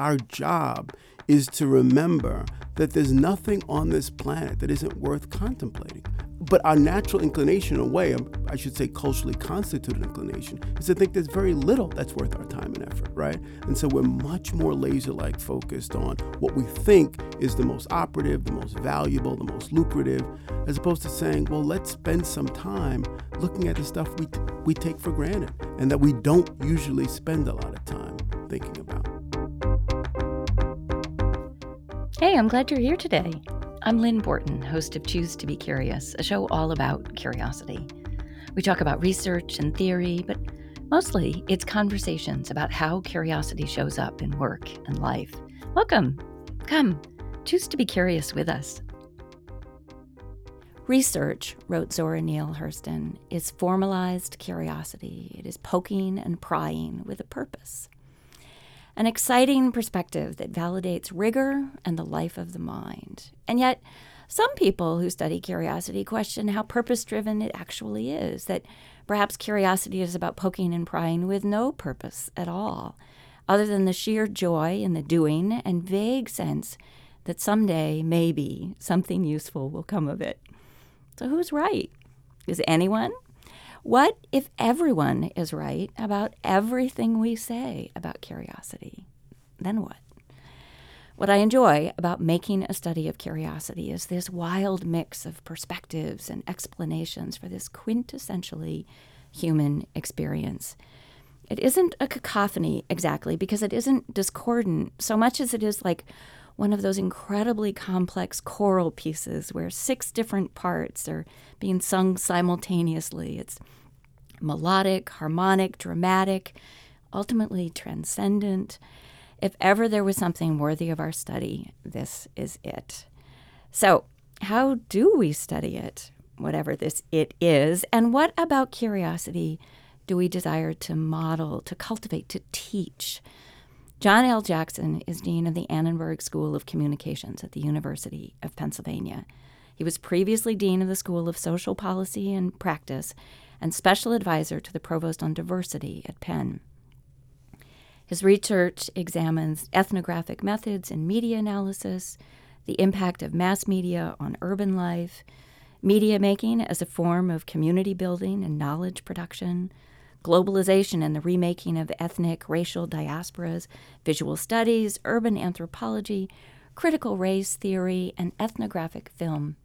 our job is to remember that there's nothing on this planet that isn't worth contemplating. But our natural inclination, in a way, I should say culturally constituted inclination, is to think there's very little that's worth our time and effort, right? And so we're much more laser like focused on what we think is the most operative, the most valuable, the most lucrative, as opposed to saying, well, let's spend some time looking at the stuff we, t- we take for granted and that we don't usually spend a lot of time thinking Hey, I'm glad you're here today. I'm Lynn Borton, host of Choose to Be Curious, a show all about curiosity. We talk about research and theory, but mostly it's conversations about how curiosity shows up in work and life. Welcome. Come, choose to be curious with us. Research, wrote Zora Neale Hurston, is formalized curiosity. It is poking and prying with a purpose an exciting perspective that validates rigor and the life of the mind. And yet, some people who study curiosity question how purpose driven it actually is, that perhaps curiosity is about poking and prying with no purpose at all, other than the sheer joy in the doing and vague sense that someday, maybe, something useful will come of it. So, who's right? Is anyone? What if everyone is right about everything we say about curiosity? Then what? What I enjoy about making a study of curiosity is this wild mix of perspectives and explanations for this quintessentially human experience. It isn't a cacophony exactly because it isn't discordant so much as it is like one of those incredibly complex choral pieces where six different parts are being sung simultaneously. It's melodic, harmonic, dramatic, ultimately transcendent. If ever there was something worthy of our study, this is it. So, how do we study it, whatever this it is? And what about curiosity do we desire to model, to cultivate, to teach? John L. Jackson is Dean of the Annenberg School of Communications at the University of Pennsylvania. He was previously Dean of the School of Social Policy and Practice and Special Advisor to the Provost on Diversity at Penn. His research examines ethnographic methods in media analysis, the impact of mass media on urban life, media making as a form of community building and knowledge production, globalization and the remaking of ethnic, racial diasporas, visual studies, urban anthropology, critical race theory, and ethnographic film.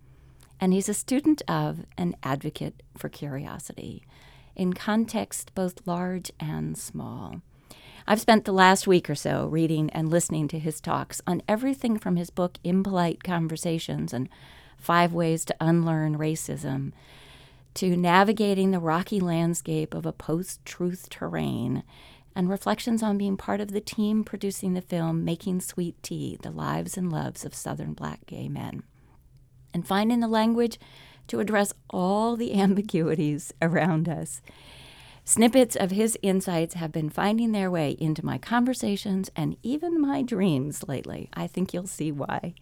And he's a student of and advocate for curiosity in context both large and small. I've spent the last week or so reading and listening to his talks on everything from his book Impolite Conversations and Five Ways to Unlearn Racism to navigating the rocky landscape of a post truth terrain and reflections on being part of the team producing the film Making Sweet Tea The Lives and Loves of Southern Black Gay Men. And finding the language to address all the ambiguities around us. Snippets of his insights have been finding their way into my conversations and even my dreams lately. I think you'll see why.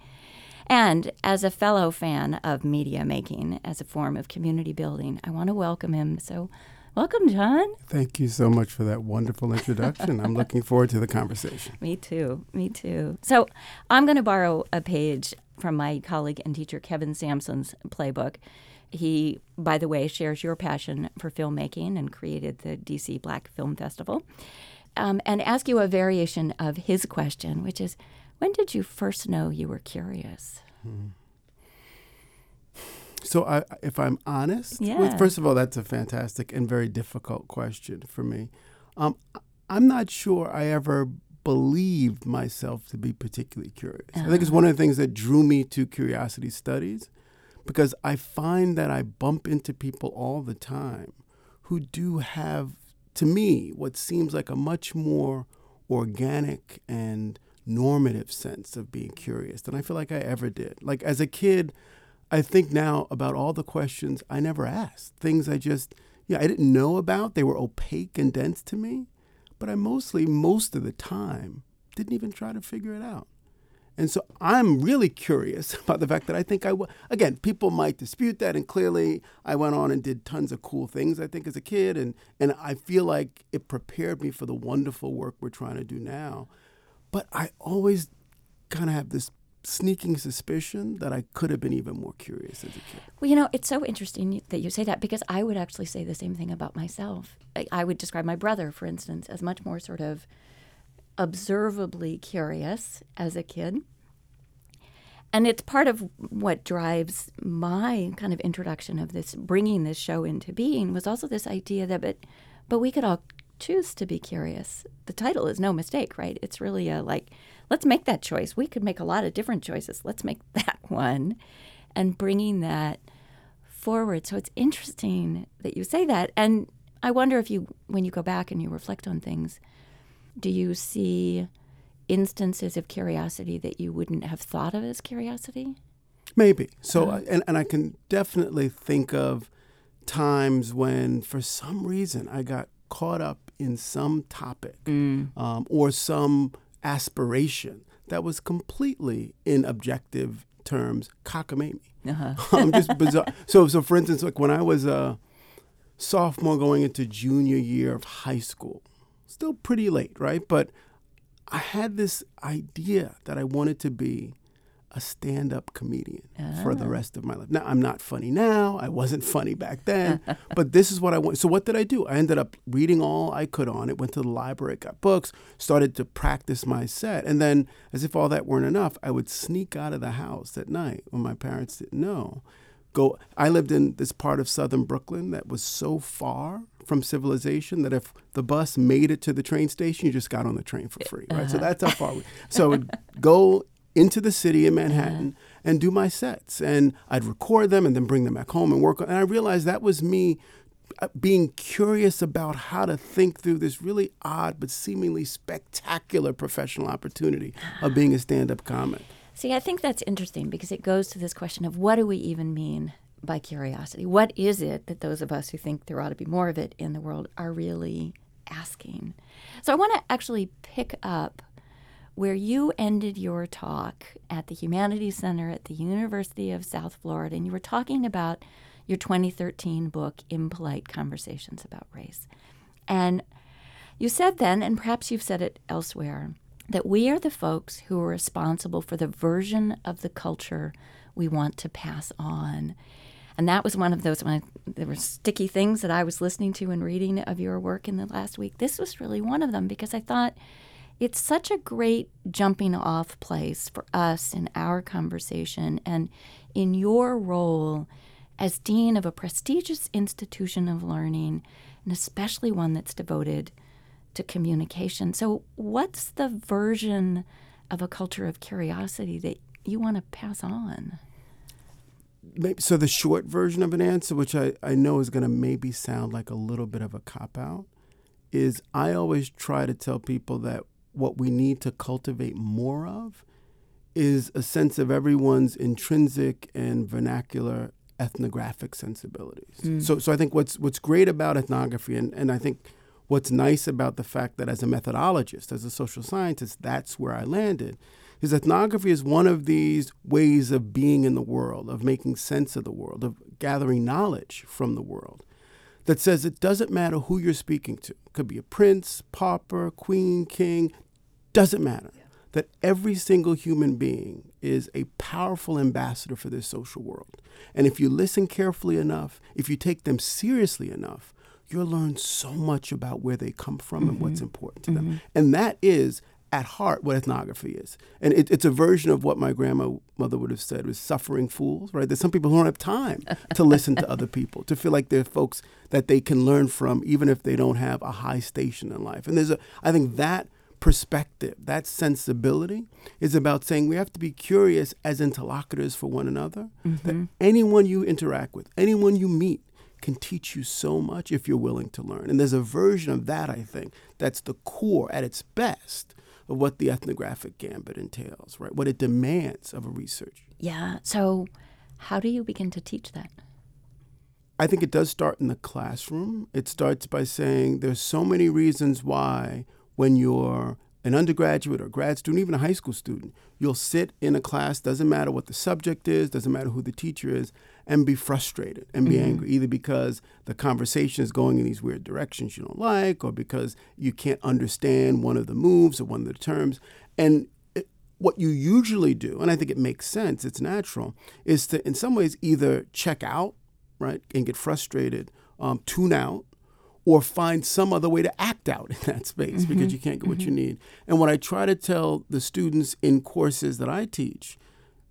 And as a fellow fan of media making as a form of community building, I want to welcome him. So, welcome, John. Thank you so much for that wonderful introduction. I'm looking forward to the conversation. Me too. Me too. So, I'm going to borrow a page from my colleague and teacher Kevin Sampson's playbook. He, by the way, shares your passion for filmmaking and created the DC Black Film Festival. Um, and ask you a variation of his question, which is when did you first know you were curious? Hmm. So, I, if I'm honest, yeah. well, first of all, that's a fantastic and very difficult question for me. Um, I'm not sure I ever believed myself to be particularly curious. Uh-huh. I think it's one of the things that drew me to curiosity studies because I find that I bump into people all the time who do have, to me, what seems like a much more organic and normative sense of being curious than I feel like I ever did. Like as a kid, I think now about all the questions I never asked, things I just, yeah, I didn't know about. They were opaque and dense to me, but I mostly, most of the time, didn't even try to figure it out. And so I'm really curious about the fact that I think I, w- again, people might dispute that. And clearly, I went on and did tons of cool things, I think, as a kid. And, and I feel like it prepared me for the wonderful work we're trying to do now. But I always kind of have this sneaking suspicion that I could have been even more curious as a kid. Well, you know, it's so interesting that you say that because I would actually say the same thing about myself. I, I would describe my brother, for instance, as much more sort of observably curious as a kid. And it's part of what drives my kind of introduction of this, bringing this show into being, was also this idea that, but, but we could all choose to be curious. The title is no mistake, right? It's really a like, let's make that choice. We could make a lot of different choices. Let's make that one and bringing that forward. So it's interesting that you say that. And I wonder if you, when you go back and you reflect on things, do you see instances of curiosity that you wouldn't have thought of as curiosity? Maybe. So, uh, and, and I can definitely think of times when, for some reason, I got caught up in some topic mm. um, or some aspiration that was completely, in objective terms, cockamamie. Uh-huh. um, just bizarre. So, so for instance, like when I was a sophomore going into junior year of high school, still pretty late, right? But I had this idea that I wanted to be a stand up comedian for the ah. rest of my life. Now, I'm not funny now. I wasn't funny back then, but this is what I want. So, what did I do? I ended up reading all I could on it, went to the library, got books, started to practice my set. And then, as if all that weren't enough, I would sneak out of the house at night when my parents didn't know. Go, I lived in this part of southern Brooklyn that was so far from civilization that if the bus made it to the train station, you just got on the train for free, right? Uh-huh. So that's how far we. So go into the city in Manhattan uh-huh. and do my sets, and I'd record them and then bring them back home and work. On, and I realized that was me uh, being curious about how to think through this really odd but seemingly spectacular professional opportunity of being a stand-up comic. See, I think that's interesting because it goes to this question of what do we even mean by curiosity? What is it that those of us who think there ought to be more of it in the world are really asking? So I want to actually pick up where you ended your talk at the Humanities Center at the University of South Florida, and you were talking about your 2013 book, Impolite Conversations About Race. And you said then, and perhaps you've said it elsewhere, that we are the folks who are responsible for the version of the culture we want to pass on. And that was one of those when I, there were sticky things that I was listening to and reading of your work in the last week. This was really one of them because I thought it's such a great jumping off place for us in our conversation and in your role as dean of a prestigious institution of learning, and especially one that's devoted to communication. So, what's the version of a culture of curiosity that you want to pass on? maybe, so the short version of an answer, which I, I know is going to maybe sound like a little bit of a cop out, is I always try to tell people that what we need to cultivate more of is a sense of everyone's intrinsic and vernacular ethnographic sensibilities. Mm. So, so I think what's what's great about ethnography, and, and I think what's nice about the fact that as a methodologist, as a social scientist, that's where I landed, is ethnography is one of these ways of being in the world, of making sense of the world, of gathering knowledge from the world that says it doesn't matter who you're speaking to. It could be a prince, pauper, queen, king, doesn't matter. Yeah. That every single human being is a powerful ambassador for this social world. And if you listen carefully enough, if you take them seriously enough, you'll learn so much about where they come from mm-hmm. and what's mm-hmm. important to mm-hmm. them. And that is at heart what ethnography is. And it, it's a version of what my grandmother would have said was suffering fools, right? There's some people who don't have time to listen to other people, to feel like they're folks that they can learn from, even if they don't have a high station in life. And there's a, I think that perspective, that sensibility is about saying we have to be curious as interlocutors for one another. Mm-hmm. That anyone you interact with, anyone you meet, can teach you so much if you're willing to learn. And there's a version of that, I think, that's the core at its best of what the ethnographic gambit entails, right? What it demands of a researcher. Yeah. So, how do you begin to teach that? I think it does start in the classroom. It starts by saying there's so many reasons why when you're an undergraduate or grad student, even a high school student, you'll sit in a class, doesn't matter what the subject is, doesn't matter who the teacher is, and be frustrated and be mm-hmm. angry, either because the conversation is going in these weird directions you don't like, or because you can't understand one of the moves or one of the terms. And it, what you usually do, and I think it makes sense, it's natural, is to, in some ways, either check out, right, and get frustrated, um, tune out, or find some other way to act out in that space mm-hmm. because you can't get what mm-hmm. you need. And what I try to tell the students in courses that I teach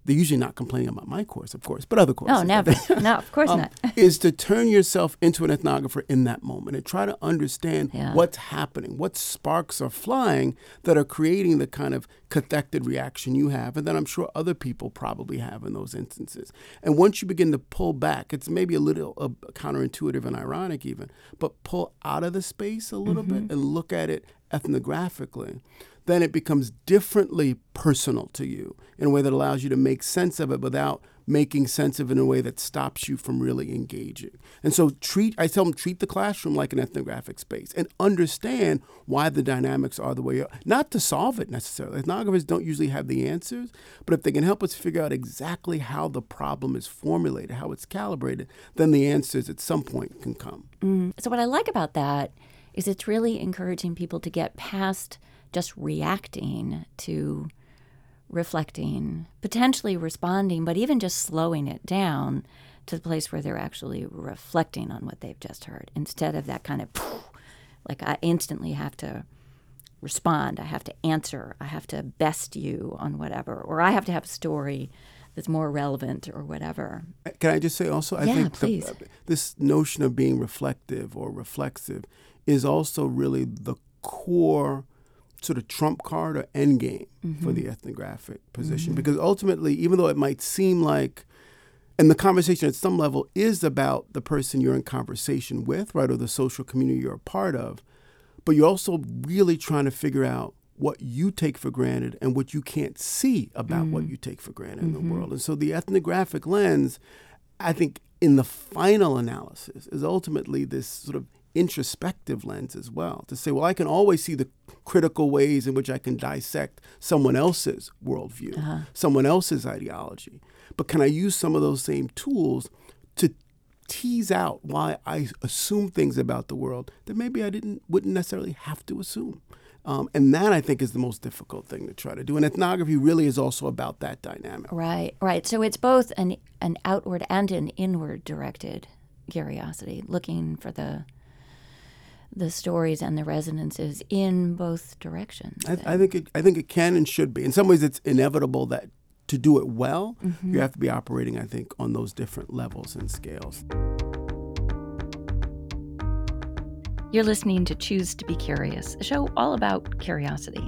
they're usually not complaining about my course, of course, but other courses. Oh, never. no, of course um, not. is to turn yourself into an ethnographer in that moment and try to understand yeah. what's happening, what sparks are flying that are creating the kind of cathected reaction you have, and that I'm sure other people probably have in those instances. And once you begin to pull back, it's maybe a little uh, counterintuitive and ironic even, but pull out of the space a little mm-hmm. bit and look at it ethnographically then it becomes differently personal to you in a way that allows you to make sense of it without making sense of it in a way that stops you from really engaging. And so treat I tell them treat the classroom like an ethnographic space and understand why the dynamics are the way are. Not to solve it necessarily. Ethnographers don't usually have the answers, but if they can help us figure out exactly how the problem is formulated, how it's calibrated, then the answers at some point can come. Mm. So what I like about that is it's really encouraging people to get past – just reacting to reflecting, potentially responding, but even just slowing it down to the place where they're actually reflecting on what they've just heard. Instead of that kind of like I instantly have to respond, I have to answer, I have to best you on whatever, or I have to have a story that's more relevant or whatever. Can I just say also, I yeah, think the, this notion of being reflective or reflexive is also really the core sort of trump card or end game mm-hmm. for the ethnographic position. Mm-hmm. Because ultimately, even though it might seem like, and the conversation at some level is about the person you're in conversation with, right, or the social community you're a part of, but you're also really trying to figure out what you take for granted and what you can't see about mm-hmm. what you take for granted in the mm-hmm. world. And so the ethnographic lens, I think, in the final analysis, is ultimately this sort of introspective lens as well to say, well, I can always see the critical ways in which I can dissect someone else's worldview, uh-huh. someone else's ideology. But can I use some of those same tools to tease out why I assume things about the world that maybe I didn't wouldn't necessarily have to assume? Um, and that I think is the most difficult thing to try to do. And ethnography really is also about that dynamic. Right, right. So it's both an an outward and an inward directed curiosity, looking for the the stories and the resonances in both directions. I, I, think it, I think it can and should be. In some ways, it's inevitable that to do it well, mm-hmm. you have to be operating, I think, on those different levels and scales. You're listening to Choose to Be Curious, a show all about curiosity.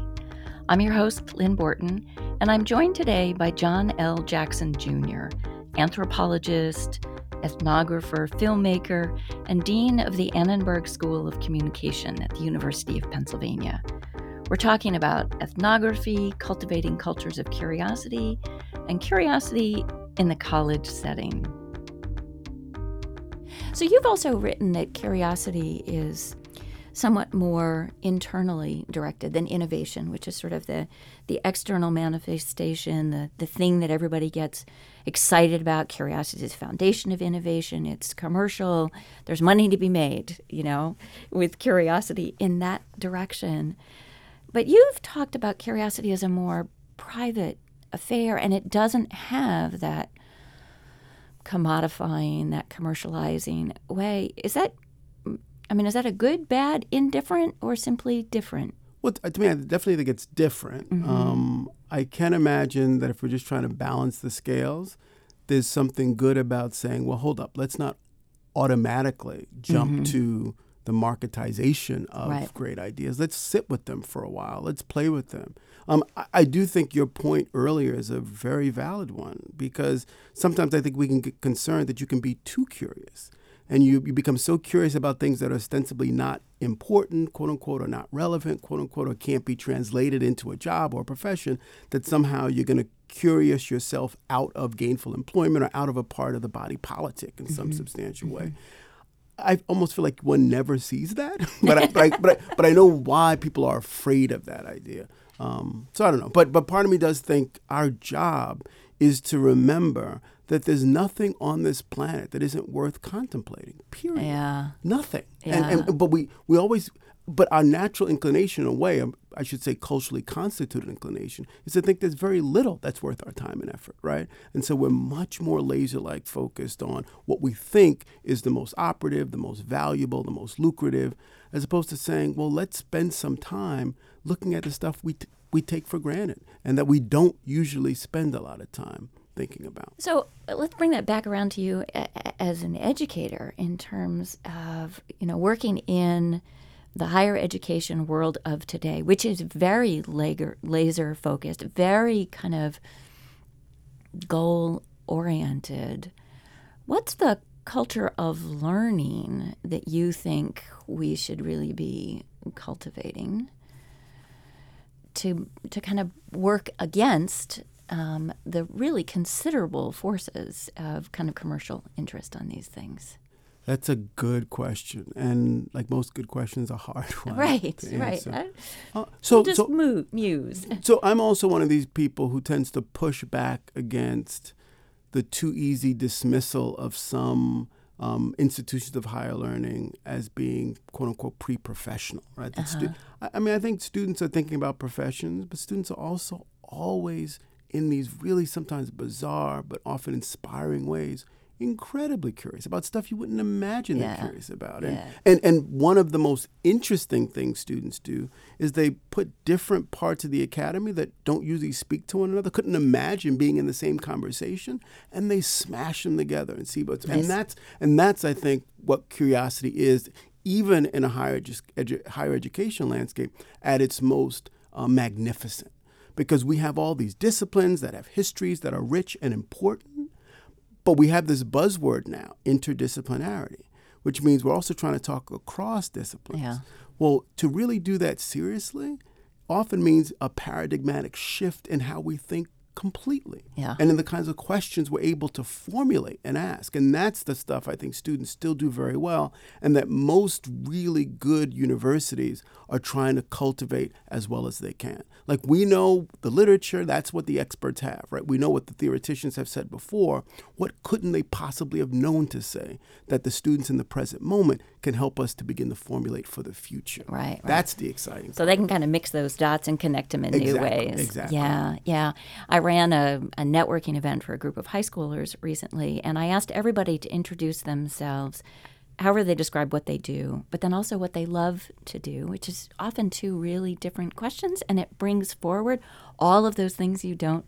I'm your host, Lynn Borton, and I'm joined today by John L. Jackson Jr., anthropologist, ethnographer, filmmaker, and dean of the Annenberg School of Communication at the University of Pennsylvania. We're talking about ethnography, cultivating cultures of curiosity, and curiosity in the college setting. So, you've also written that curiosity is somewhat more internally directed than innovation, which is sort of the, the external manifestation, the, the thing that everybody gets excited about. Curiosity is the foundation of innovation. It's commercial. There's money to be made, you know, with curiosity in that direction. But you've talked about curiosity as a more private affair, and it doesn't have that commodifying, that commercializing way. Is that I mean, is that a good, bad, indifferent, or simply different? Well, to me, I definitely think it's different. Mm-hmm. Um, I can imagine that if we're just trying to balance the scales, there's something good about saying, well, hold up, let's not automatically jump mm-hmm. to the marketization of right. great ideas. Let's sit with them for a while. Let's play with them. Um, I, I, do think your point earlier is a very valid one because sometimes I think we can get concerned that you can be too curious and you, you become so curious about things that are ostensibly not important, quote unquote, or not relevant, quote unquote, or can't be translated into a job or a profession, that somehow you're going to curious yourself out of gainful employment or out of a part of the body politic in some mm-hmm. substantial mm-hmm. way. I almost feel like one never sees that, but I, but I, but I, but I know why people are afraid of that idea. Um, so I don't know, but but part of me does think our job is to remember that there's nothing on this planet that isn't worth contemplating. Period. Yeah. Nothing. Yeah. And, and but we we always but our natural inclination, in a way, um, I should say culturally constituted inclination, is to think there's very little that's worth our time and effort, right? And so we're much more laser like focused on what we think is the most operative, the most valuable, the most lucrative, as opposed to saying, well, let's spend some time looking at the stuff we, t- we take for granted and that we don't usually spend a lot of time thinking about. So uh, let's bring that back around to you as an educator in terms of you know working in the higher education world of today, which is very laser focused, very kind of goal oriented. What's the culture of learning that you think we should really be cultivating to to kind of work against um, the really considerable forces of kind of commercial interest on these things? That's a good question, and like most good questions, a hard one. Right, right. I- Uh, so, just so, mu- muse. so I'm also one of these people who tends to push back against the too easy dismissal of some um, institutions of higher learning as being quote unquote pre-professional, right? That stu- I, I mean, I think students are thinking about professions, but students are also always in these really sometimes bizarre but often inspiring ways incredibly curious about stuff you wouldn't imagine Yeah. they're curious about and, Yeah. and and one of the most interesting things students do is they put different parts of the academy that don't usually speak to one another couldn't imagine being in the same conversation and they smash them together and see what's Nice. and that's and that's i think what curiosity is even in a higher edu- edu- higher education landscape at its most uh, magnificent because we have all these disciplines that have histories that are rich and important but we have this buzzword now, interdisciplinarity, which means we're also trying to talk across disciplines. Yeah. Well, to really do that seriously often means a paradigmatic shift in how we think completely. Yeah. And in the kinds of questions we're able to formulate and ask. And that's the stuff I think students still do very well, and that most really good universities are trying to cultivate as well as they can. Like we know the literature, that's what the experts have, right? We know what the theoreticians have said before. What couldn't they possibly have known to say that the students in the present moment can help us to begin to formulate for the future? Right, right. That's the exciting So they can kind of mix those dots and connect them in new ways. exactly. Yeah, yeah. I ran a, a networking event for a group of high schoolers recently, and I asked everybody to introduce themselves, however they describe what they do, but then also what they love to do, which is often two really different questions, and it brings forward all of those things you don't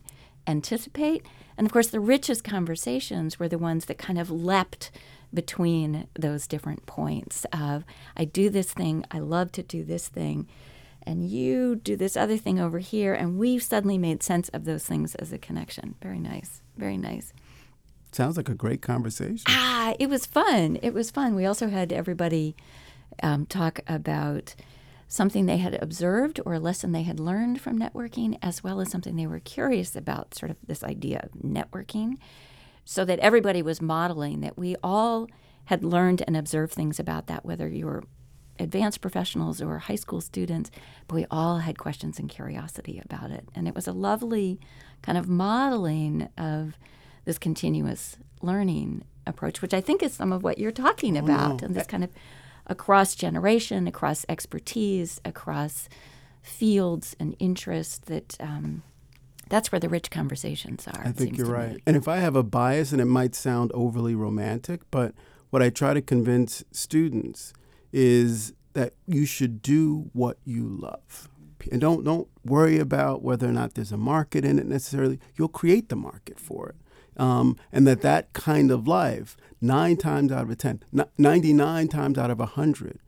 anticipate. And of course, the richest conversations were the ones that kind of leapt between those different points of I do this thing, I love to do this thing, and you do this other thing over here, and we've suddenly made sense of those things as a connection. Very nice, very nice. Sounds like a great conversation. Ah, it was fun. It was fun. We also had everybody um, talk about something they had observed or a lesson they had learned from networking, as well as something they were curious about, sort of this idea of networking, so that everybody was modeling that we all had learned and observed things about that, whether you were advanced professionals or high school students, but we all had questions and curiosity about it. And it was a lovely kind of modeling of this continuous learning approach, which I think is some of what you're talking about, and this kind of across generation, across expertise, across fields and interests that um, that's where the rich conversations are. I think you're right. me. And if I have a bias, and it might sound overly romantic, but what I try to convince students is that you should do what you love. And don't don't worry about whether or not there's a market in it necessarily. You'll create the market for it. Um, and that that kind of life, nine times out of a ten, n- 99 times out of a 100,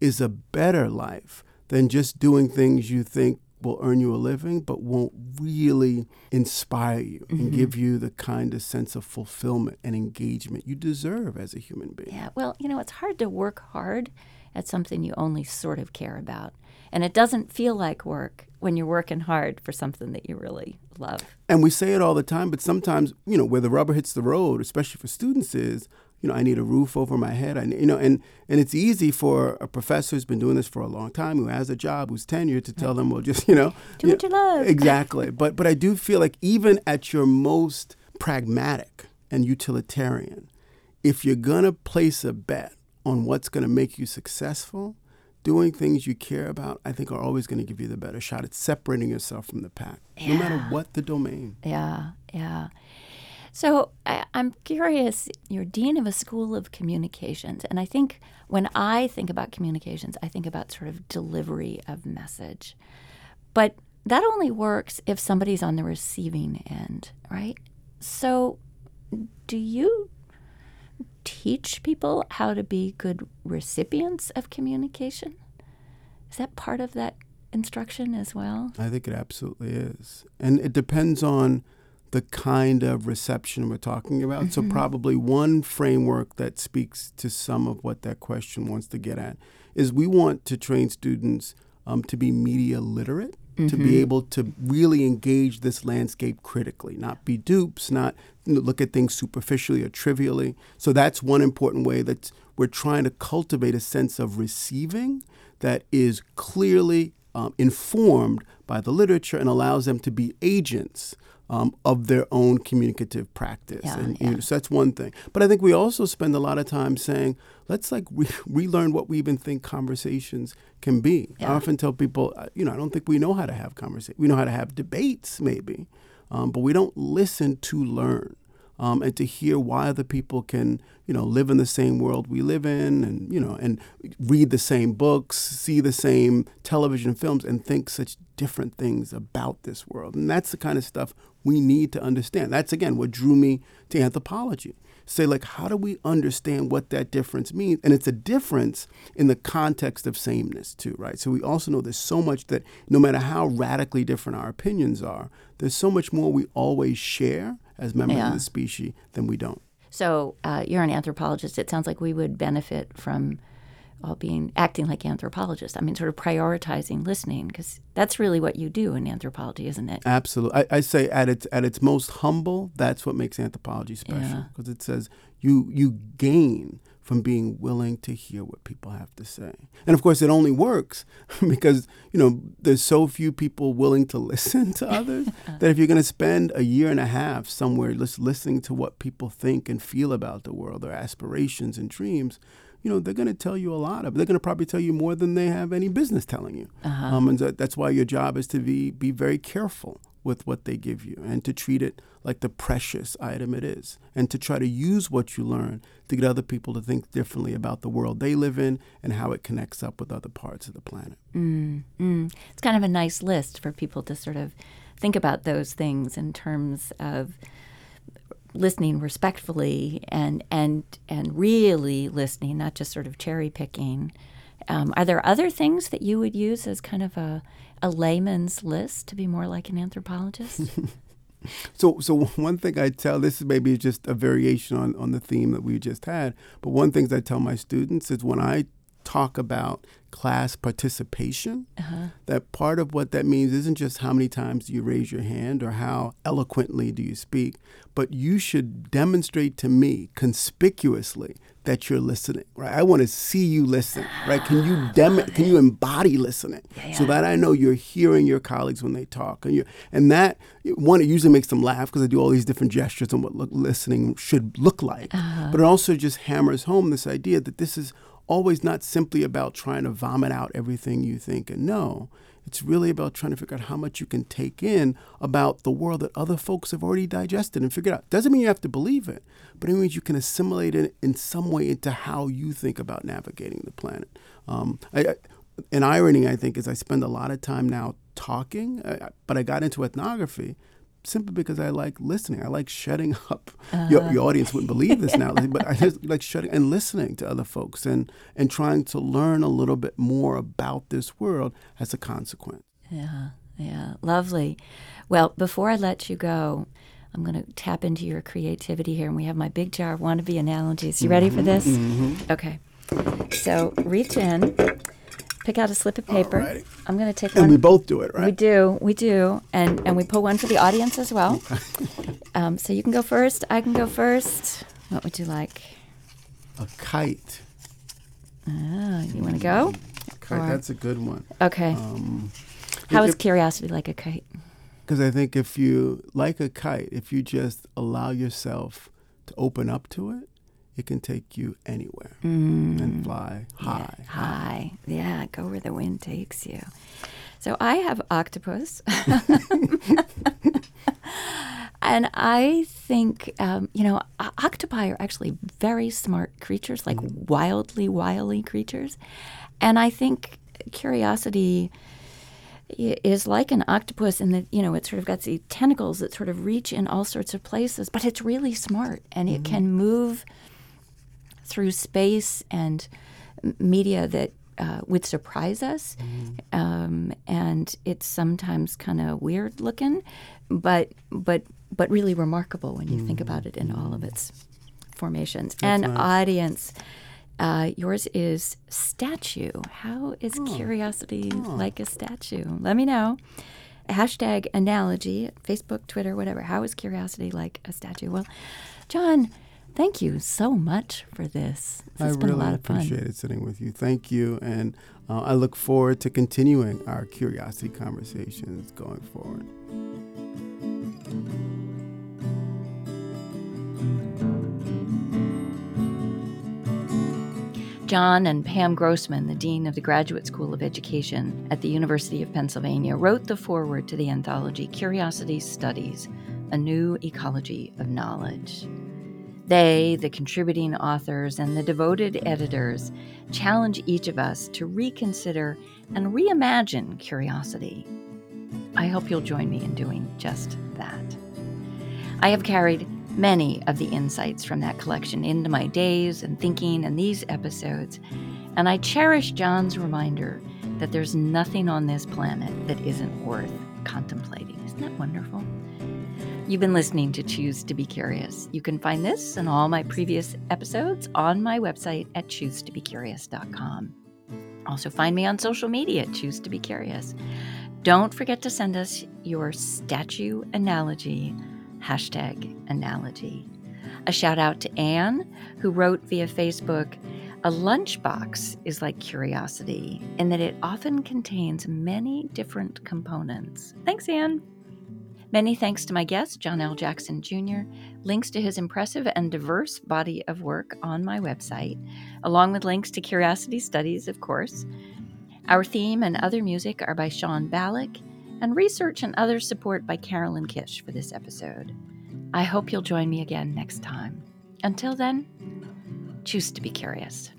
is a better life than just doing things you think will earn you a living but won't really inspire you and mm-hmm. give you the kind of sense of fulfillment and engagement you deserve as a human being. Yeah, well, you know, it's hard to work hard at something you only sort of care about. And it doesn't feel like work when you're working hard for something that you really love. And we say it all the time, but sometimes, you know, where the rubber hits the road, especially for students, is you know, I need a roof over my head. I, you know, and and it's easy for a professor who's been doing this for a long time, who has a job, who's tenured, to tell them, well, just you know, do what you love. Exactly. but but I do feel like even at your most pragmatic and utilitarian, if you're gonna place a bet on what's gonna make you successful, doing things you care about, I think are always going to give you the better shot at separating yourself from the pack, yeah. no matter what the domain. Yeah, yeah. So I, am curious, you're dean of a school of communications. And I think when I think about communications, I think about sort of delivery of message. But that only works if somebody's on the receiving end, right? So do you teach people how to be good recipients of communication? Is that part of that instruction as well? I think it absolutely is. And it depends on the kind of reception we're talking about. Mm-hmm. So, probably one framework that speaks to some of what that question wants to get at is we want to train students um, to be media literate. Mm-hmm. To be mm-hmm. able to really engage this landscape critically, not be dupes, not look at things superficially or trivially. So that's one important way that we're trying to cultivate a sense of receiving that is clearly um, informed by the literature and allows them to be agents um, of their own communicative practice. Yeah, and yeah. You know, so that's one thing. But I think we also spend a lot of time saying, let's like re- relearn what we even think conversations can be. Yeah. I often tell people, uh, you know, I don't think we know how to have conversations. We know how to have debates, maybe, um, but we don't listen to learn um, and to hear why other people can, you know, live in the same world we live in, and you know, and read the same books, see the same television films, and think such different things about this world. And that's the kind of stuff we need to understand. That's again what drew me to anthropology. Say like, how do we understand what that difference means? And it's a difference in the context of sameness too, right? So we also know there's so much that no matter how radically different our opinions are, there's so much more we always share as members yeah. of the species than we don't. So uh, you're an anthropologist. It sounds like we would benefit from all being acting like anthropologists. I mean, sort of prioritizing listening because that's really what you do in anthropology, isn't it? Absolutely. I, I, say at its at its most humble, that's what makes anthropology special because yeah. it says you you gain from being willing to hear what people have to say. And of course, it only works because, you know, there's so few people willing to listen to others uh. that if you're going to spend a year and a half somewhere just listening to what people think and feel about the world, their aspirations and dreams, you know, they're going to tell you a lot of. They're going to probably tell you more than they have any business telling you. Uh-huh. Um, and that's why your job is to be be very careful with what they give you and to treat it like the precious item it is and to try to use what you learn to get other people to think differently about the world they live in and how it connects up with other parts of the planet. Mm, mm. It's kind of a nice list for people to sort of think about those things in terms of listening respectfully and and and really listening, not just sort of cherry picking. Um, are there other things that you would use as kind of a a layman's list to be more like an anthropologist? so, so one thing I tell this is maybe just a variation on, on the theme that we just had, but one thing I tell my students is when I talk about class participation, uh-huh. that part of what that means isn't just how many times do you raise your hand or how eloquently do you speak, but you should demonstrate to me conspicuously that you're listening, right? I want to see you listen, right? Can you dem- can you embody listening yeah, yeah. so that I know you're hearing your colleagues when they talk, and you and that one it usually makes them laugh because I do all these different gestures on what look, listening should look like, uh-huh. but it also just hammers home this idea that this is always not simply about trying to vomit out everything you think and know. It's really about trying to figure out how much you can take in about the world that other folks have already digested and figured out. Doesn't mean you have to believe it, but it means you can assimilate it in some way into how you think about navigating the planet. Um, I, I, an irony, I think, is I spend a lot of time now talking, uh, but I got into ethnography simply because I like listening. I like shutting up. Uh-huh. Your, your, audience wouldn't believe this now, but I just like shutting and listening to other folks and and trying to learn a little bit more about this world as a consequence. Yeah, yeah, lovely. Well, before I let you go, I'm going to tap into your creativity here, and we have my big jar of wannabe analogies. You ready for this? Mm-hmm. Okay. So reach in pick out a slip of paper. Alrighty. I'm going to take and one. we both do it, right? We do, we do, and and we pull one for the audience as well. um, so you can go first. I can go first. What would you like? a kite. Ah, you want to go? Kite, Or- that's a good one. Okay. Um, How if- is curiosity like a kite? Because I think if you, like a kite, if you just allow yourself to open up to it, it can take you anywhere and fly high. Mm. High. Yeah, go where the wind takes you. So I have octopus. and I think, um, you know, octopi are actually very smart creatures, like wildly, wily creatures. And I think curiosity is like an octopus in that, you know, it sort of got these tentacles that sort of reach in all sorts of places, but it's really smart and it can move through space and media that uh, would surprise us. Um, and it's sometimes kind of weird looking, but but but really remarkable when you think about it in all of its formations. and audience, uh, yours is statue. How is curiosity like a statue? Let me know. Hashtag analogy, Facebook, Twitter, whatever. How is curiosity like a statue? Well, John, thank you so much for this. This I has been really a lot of fun. appreciated sitting with you. Thank you. And uh, I look forward to continuing our curiosity conversations going forward. John and Pam Grossman, the Dean of the Graduate School of Education at the University of Pennsylvania, wrote the foreword to the anthology Curiosity Studies A New Ecology of Knowledge. They, the contributing authors, and the devoted editors challenge each of us to reconsider and reimagine curiosity. I hope you'll join me in doing just that. I have carried many of the insights from that collection into my days and thinking and these episodes, and I cherish John's reminder that there's nothing on this planet that isn't worth contemplating. Isn't that wonderful? You've been listening to Choose to Be Curious. You can find this and all my previous episodes on my website at choosetobecurious.com. Also, find me on social media at Choose to Be Curious. Don't forget to send us your statue analogy, hashtag analogy. A shout out to Anne, who wrote via Facebook A lunchbox is like curiosity in that it often contains many different components. Thanks, Anne. Many thanks to my guest, John L. Jackson Jr. Links to his impressive and diverse body of work on my website, along with links to curiosity studies, of course. Our theme and other music are by Sean Ballack, and research and other support by Carolyn Kish for this episode. I hope you'll join me again next time. Until then, choose to be curious.